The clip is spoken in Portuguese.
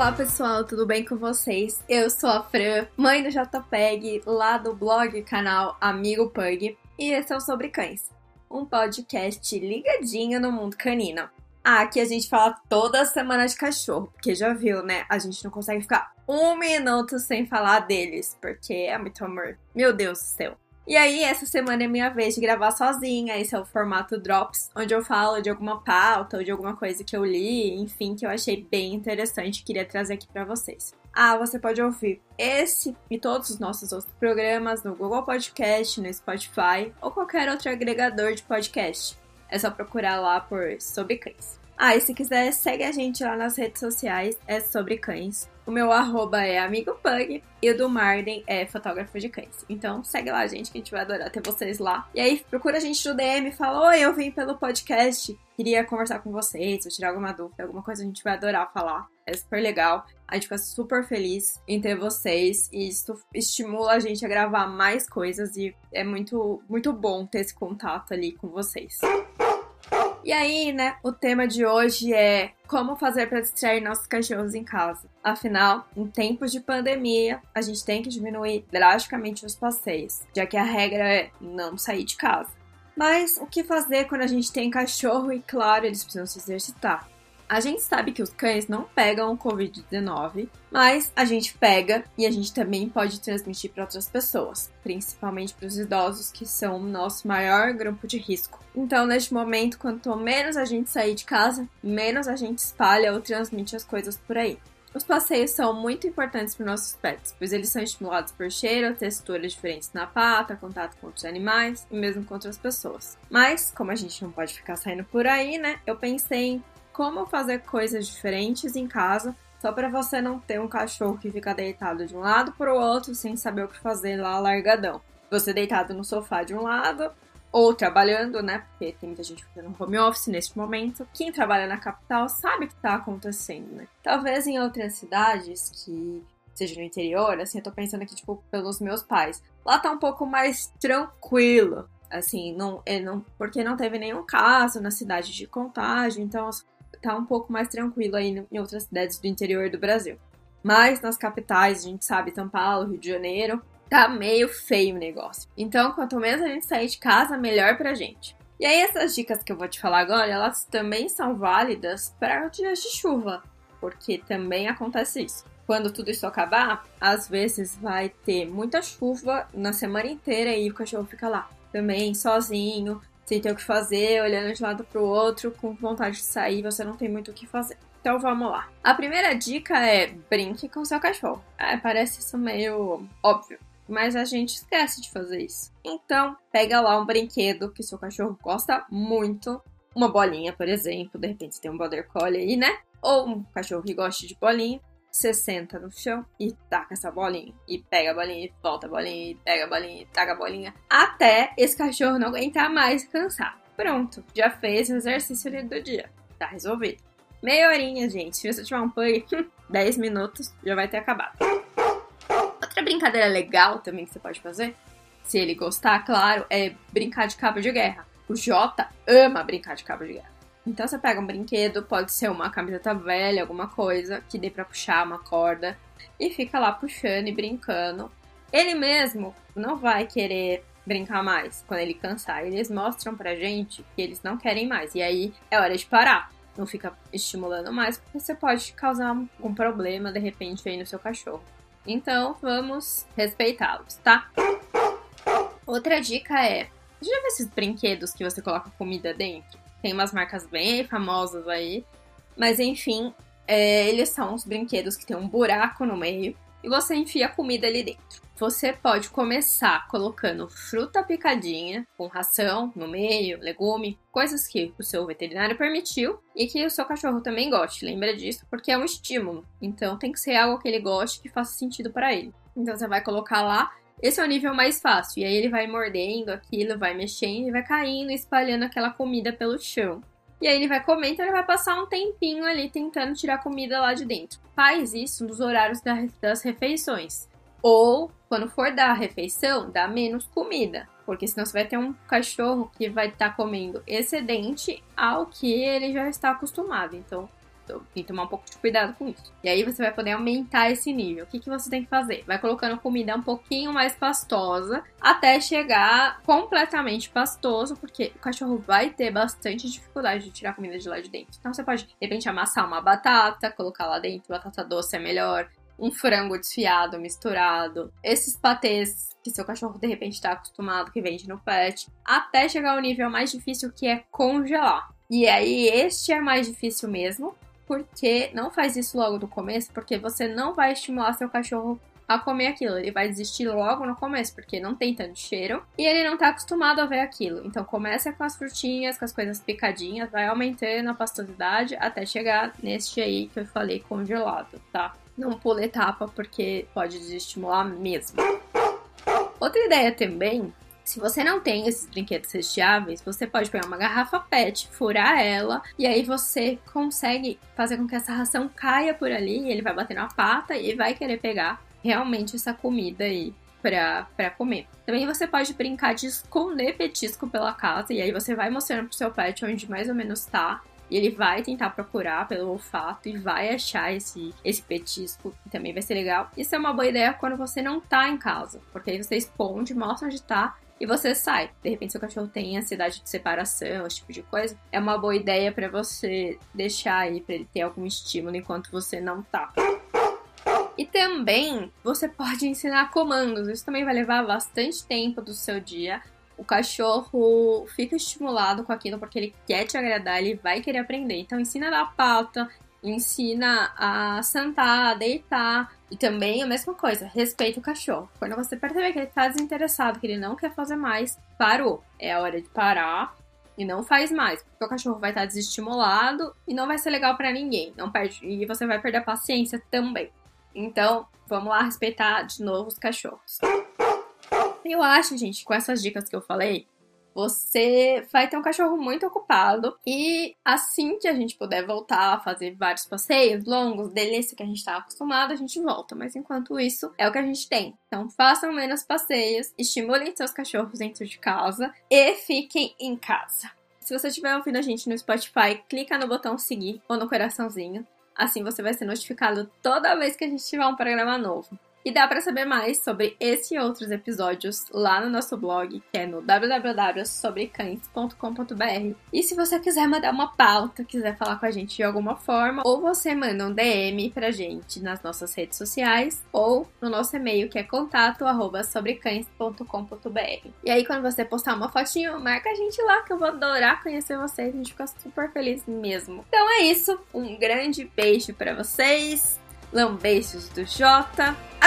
Olá pessoal, tudo bem com vocês? Eu sou a Fran, mãe do JPEG, lá do blog canal Amigo Pug, e esse é o Sobre Cães, um podcast ligadinho no mundo canino. Ah, aqui a gente fala toda semana de cachorro, porque já viu, né? A gente não consegue ficar um minuto sem falar deles, porque é muito amor. Meu Deus do céu. E aí, essa semana é minha vez de gravar sozinha. Esse é o formato Drops, onde eu falo de alguma pauta ou de alguma coisa que eu li, enfim, que eu achei bem interessante e queria trazer aqui para vocês. Ah, você pode ouvir esse e todos os nossos outros programas no Google Podcast, no Spotify ou qualquer outro agregador de podcast. É só procurar lá por Sobre Cães. Ah, e se quiser, segue a gente lá nas redes sociais, é Sobre Cães. O meu arroba é Amigo Pug e o do Marden é fotógrafo de cães. Então segue lá, gente, que a gente vai adorar ter vocês lá. E aí procura a gente no DM, fala: Oi, eu vim pelo podcast, queria conversar com vocês, ou tirar alguma dúvida, alguma coisa a gente vai adorar falar. É super legal. A gente fica super feliz em ter vocês e isso estimula a gente a gravar mais coisas e é muito, muito bom ter esse contato ali com vocês. E aí, né, o tema de hoje é como fazer para distrair nossos cachorros em casa. Afinal, em tempos de pandemia, a gente tem que diminuir drasticamente os passeios, já que a regra é não sair de casa. Mas o que fazer quando a gente tem cachorro e, claro, eles precisam se exercitar? A gente sabe que os cães não pegam o Covid-19, mas a gente pega e a gente também pode transmitir para outras pessoas, principalmente para os idosos, que são o nosso maior grupo de risco. Então, neste momento, quanto menos a gente sair de casa, menos a gente espalha ou transmite as coisas por aí. Os passeios são muito importantes para nossos pets, pois eles são estimulados por cheiro, texturas diferentes na pata, contato com outros animais e mesmo com outras pessoas. Mas, como a gente não pode ficar saindo por aí, né? Eu pensei em como fazer coisas diferentes em casa, só para você não ter um cachorro que fica deitado de um lado para o outro sem saber o que fazer lá largadão. Você deitado no sofá de um lado ou trabalhando, né? Porque tem muita gente fazendo home office neste momento. Quem trabalha na capital sabe o que está acontecendo, né? Talvez em outras cidades que seja no interior, assim, eu tô pensando aqui, tipo, pelos meus pais. Lá tá um pouco mais tranquilo. Assim, não, é, não, porque não teve nenhum caso na cidade de contágio, então tá um pouco mais tranquilo aí em outras cidades do interior do Brasil. Mas nas capitais, a gente sabe, São Paulo, Rio de Janeiro, tá meio feio o negócio. Então, quanto menos a gente sair de casa, melhor pra gente. E aí, essas dicas que eu vou te falar agora, elas também são válidas para dias de chuva, porque também acontece isso. Quando tudo isso acabar, às vezes vai ter muita chuva na semana inteira e o cachorro fica lá também sozinho, sem ter o que fazer, olhando de lado pro outro, com vontade de sair, você não tem muito o que fazer. Então vamos lá. A primeira dica é brinque com seu cachorro. É, parece isso meio óbvio, mas a gente esquece de fazer isso. Então, pega lá um brinquedo que seu cachorro gosta muito, uma bolinha, por exemplo, de repente você tem um border collie aí, né? Ou um cachorro que gosta de bolinha, você senta no chão e taca essa bolinha. E pega a bolinha, e volta a bolinha, e pega a bolinha, e taca a bolinha. Até esse cachorro não aguentar mais cansar. Pronto, já fez o exercício do dia. Tá resolvido. Meia horinha, gente. Se você tiver um pug, 10 minutos já vai ter acabado. Outra brincadeira legal também que você pode fazer, se ele gostar, claro, é brincar de cabo de guerra. O Jota ama brincar de cabo de guerra. Então você pega um brinquedo, pode ser uma camiseta velha, alguma coisa que dê para puxar uma corda e fica lá puxando e brincando. Ele mesmo não vai querer brincar mais quando ele cansar. Eles mostram pra gente que eles não querem mais e aí é hora de parar. Não fica estimulando mais porque você pode causar um problema de repente aí no seu cachorro. Então vamos respeitá-los, tá? Outra dica é: já viu esses brinquedos que você coloca comida dentro? Tem umas marcas bem famosas aí. Mas enfim, é, eles são os brinquedos que tem um buraco no meio e você enfia comida ali dentro. Você pode começar colocando fruta picadinha, com ração no meio, legume, coisas que o seu veterinário permitiu e que o seu cachorro também goste. Lembra disso, porque é um estímulo. Então tem que ser algo que ele goste, que faça sentido para ele. Então você vai colocar lá esse é o nível mais fácil. E aí ele vai mordendo aquilo, vai mexendo e vai caindo, espalhando aquela comida pelo chão. E aí ele vai comer, então ele vai passar um tempinho ali tentando tirar comida lá de dentro. Faz isso nos horários das refeições. Ou, quando for dar a refeição, dá menos comida. Porque senão você vai ter um cachorro que vai estar tá comendo excedente ao que ele já está acostumado. Então, Tem que tomar um pouco de cuidado com isso. E aí você vai poder aumentar esse nível. O que, que você tem que fazer? Vai colocando comida um pouquinho mais pastosa até chegar completamente pastoso, porque o cachorro vai ter bastante dificuldade de tirar comida de lá de dentro. Então você pode, de repente, amassar uma batata, colocar lá dentro, batata doce é melhor um frango desfiado, misturado, esses patês que seu cachorro de repente está acostumado, que vende no pet, até chegar ao nível mais difícil que é congelar. E aí, este é mais difícil mesmo, porque não faz isso logo do começo, porque você não vai estimular seu cachorro a comer aquilo. Ele vai desistir logo no começo, porque não tem tanto cheiro e ele não tá acostumado a ver aquilo. Então começa com as frutinhas, com as coisas picadinhas, vai aumentando a pastosidade até chegar neste aí que eu falei congelado, tá? Não pula etapa porque pode desestimular mesmo. Outra ideia também se você não tem esses brinquedos recheáveis, você pode pegar uma garrafa PET, furar ela, e aí você consegue fazer com que essa ração caia por ali, e ele vai bater na pata e vai querer pegar realmente essa comida aí pra comer. Também você pode brincar de esconder petisco pela casa, e aí você vai mostrando pro seu pet onde mais ou menos tá, e ele vai tentar procurar pelo olfato e vai achar esse, esse petisco, que também vai ser legal. Isso é uma boa ideia quando você não tá em casa, porque aí você esconde, mostra onde tá e você sai. De repente, seu cachorro tem ansiedade de separação, esse tipo de coisa. É uma boa ideia para você deixar aí, para ele ter algum estímulo enquanto você não tá. E também você pode ensinar comandos. Isso também vai levar bastante tempo do seu dia o cachorro fica estimulado com aquilo porque ele quer te agradar, ele vai querer aprender. Então ensina a dar pauta, ensina a sentar, a deitar. E também a mesma coisa, respeita o cachorro. Quando você perceber que ele está desinteressado, que ele não quer fazer mais, parou. É a hora de parar e não faz mais, porque o cachorro vai estar tá desestimulado e não vai ser legal para ninguém. Não perde e você vai perder a paciência também. Então, vamos lá respeitar de novo os cachorros. Eu acho, gente, com essas dicas que eu falei, você vai ter um cachorro muito ocupado e assim que a gente puder voltar a fazer vários passeios longos, delícia que a gente está acostumado, a gente volta. Mas enquanto isso, é o que a gente tem. Então façam menos passeios, estimulem seus cachorros dentro de casa e fiquem em casa. Se você estiver ouvindo a gente no Spotify, clica no botão seguir ou no coraçãozinho. Assim você vai ser notificado toda vez que a gente tiver um programa novo. E dá para saber mais sobre esse e outros episódios lá no nosso blog, que é no www.sobrecães.com.br. E se você quiser mandar uma pauta, quiser falar com a gente de alguma forma, ou você manda um DM pra gente nas nossas redes sociais, ou no nosso e-mail, que é contato@sobrecães.com.br. E aí quando você postar uma fotinho, marca a gente lá que eu vou adorar conhecer vocês, a gente fica super feliz mesmo. Então é isso, um grande beijo para vocês. Lambeixos do Jota.